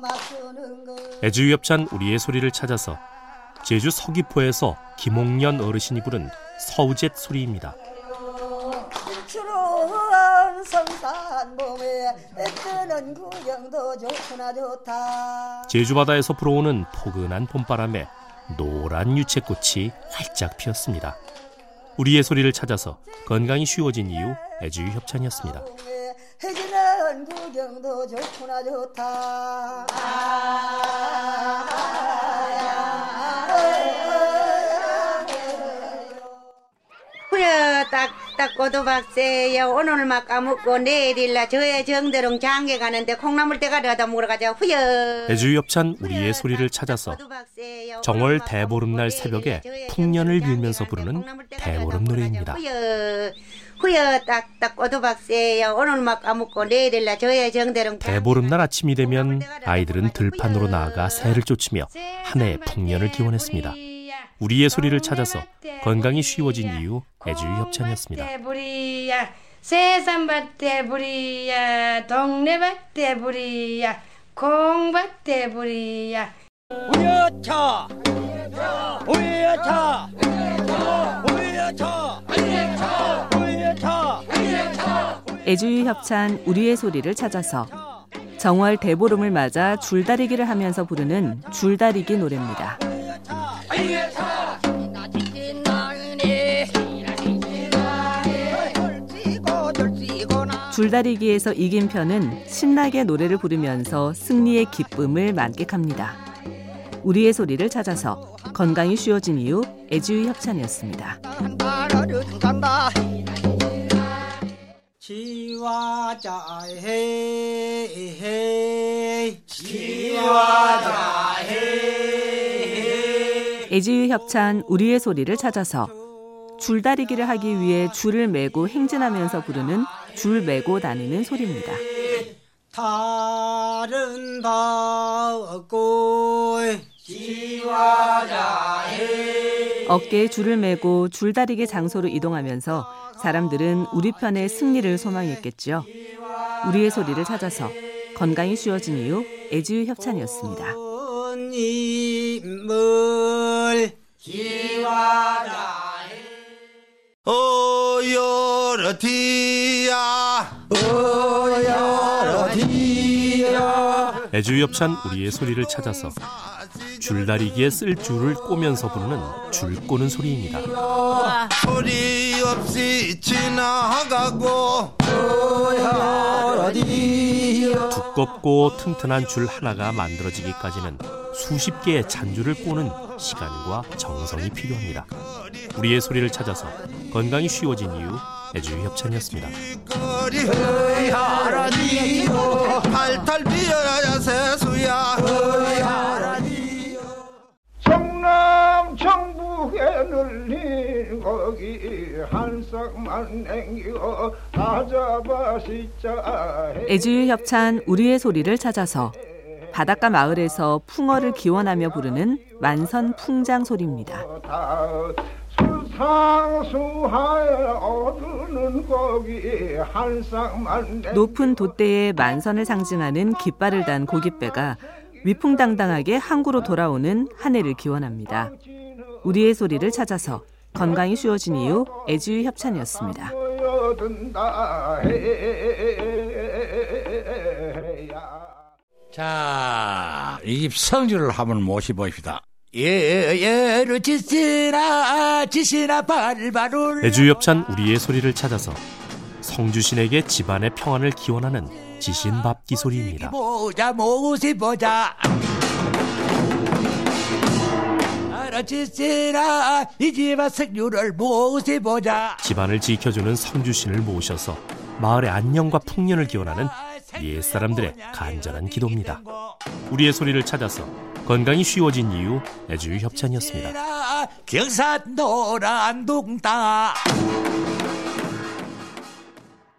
맞추는 거 애주 협찬 우리의 소리를 찾아서 제주 서귀포에서 김홍년 어르신이 부른 서우젯 소리입니다. 제주 바다에서 불어오는 포근한 봄바람에 노란 유채꽃이 활짝 피었습니다. 우리의 소리를 찾아서 건강이 쉬워진 이유 애주유 협찬이었습니다. 구경도 좋구나 좋다 딱딱 고도 박세여 오늘 막 까먹고 내일일라 저의 정대롱 장계 가는데 콩나물 대가리다 먹으러 가자. 후여. 애주유 협찬 우리의 소리를 찾아서 정월 대보름날 새벽에 풍년을 빌면서 부르는 대보름 노래입니다. 후여. 딱딱 고도박세여 오늘 막 까먹고 내일일라 저의 정대롱 대보름날 아침이 되면 아이들은 들판으로 나아가 새를 쫓으며 한 해의 풍년을 기원했습니다. 우리의 소리를 찾아서 건강이 쉬워진 이유 애주유 협찬이었습니다. 밭대부리야. 세산밭대 부리야. 동네밭대 부리야. 콩밭대 부리야. 우여차. 우여차. 우여차. 우여차. 애주유 협찬 우리의 소리를 찾아서 정월 대보름을 맞아 줄다리기를 하면서 부르는 줄다리기 노래입니다. 줄다리기에서 이긴 편은 신나게 노래를 부르면서 승리의 기쁨을 만끽합니다. 우리의 소리를 찾아서 건강이 쉬워진 이유 애주유 협찬이었습니다. 애지유 협찬 우리의 소리를 찾아서 줄다리기를 하기 위해 줄을 메고 행진하면서 부르는 줄 메고 다니는 소리입니다. 다른 바고 어깨에 줄을 메고 줄다리기 장소로 이동하면서 사람들은 우리 편의 승리를 소망했겠지요. 우리의 소리를 찾아서 건강이 쉬워진 이유 애지유 협찬이었습니다. 지와자해 어여러디 애주유 협찬 우리의 소리를 찾아서 줄다리기에 쓸 줄을 꼬면서 부르는 줄 꼬는 소리입니다. 소리 없이 지나가고 두껍고 튼튼한 줄 하나가 만들어지기까지는 수십 개의 잔줄을 꼬는 시간과 정성이 필요합니다. 우리의 소리를 찾아서 건강이 쉬워진 이유 애주유 협찬이었습니다. 정부에 늘린 거기 한 쌍만 잡아 씻자 애주유 협찬 우리의 소리를 찾아서 바닷가 마을에서 풍어를 기원하며 부르는 만선 풍장 소리입니다. 높은 돛대에 만선을 상징하는 깃발을 단 고깃배가 위풍당당하게 항구로 돌아오는 한 해를 기원합니다. 우리의 소리를 찾아서 건강이 쉬워진 이유 애주유 협찬이었습니다. 자, 이 성주를 한번 모셔봅시다. 예예로 지시나 지시나 발발울 애주유 협찬 우리의 소리를 찾아서 성주신에게 집안의 평안을 기원하는 지신밥기 소리입니다. 보자 모시 보자 알아지시나 이 집안 석류를 모시 보자 집안을 지켜주는 성주신을 모셔서 마을의 안녕과 풍년을 기원하는 옛 사람들의 간절한 기도입니다. 우리의 소리를 찾아서 건강이 쉬워진 이유 애주유 협찬이었습니다. 경산 노란 동다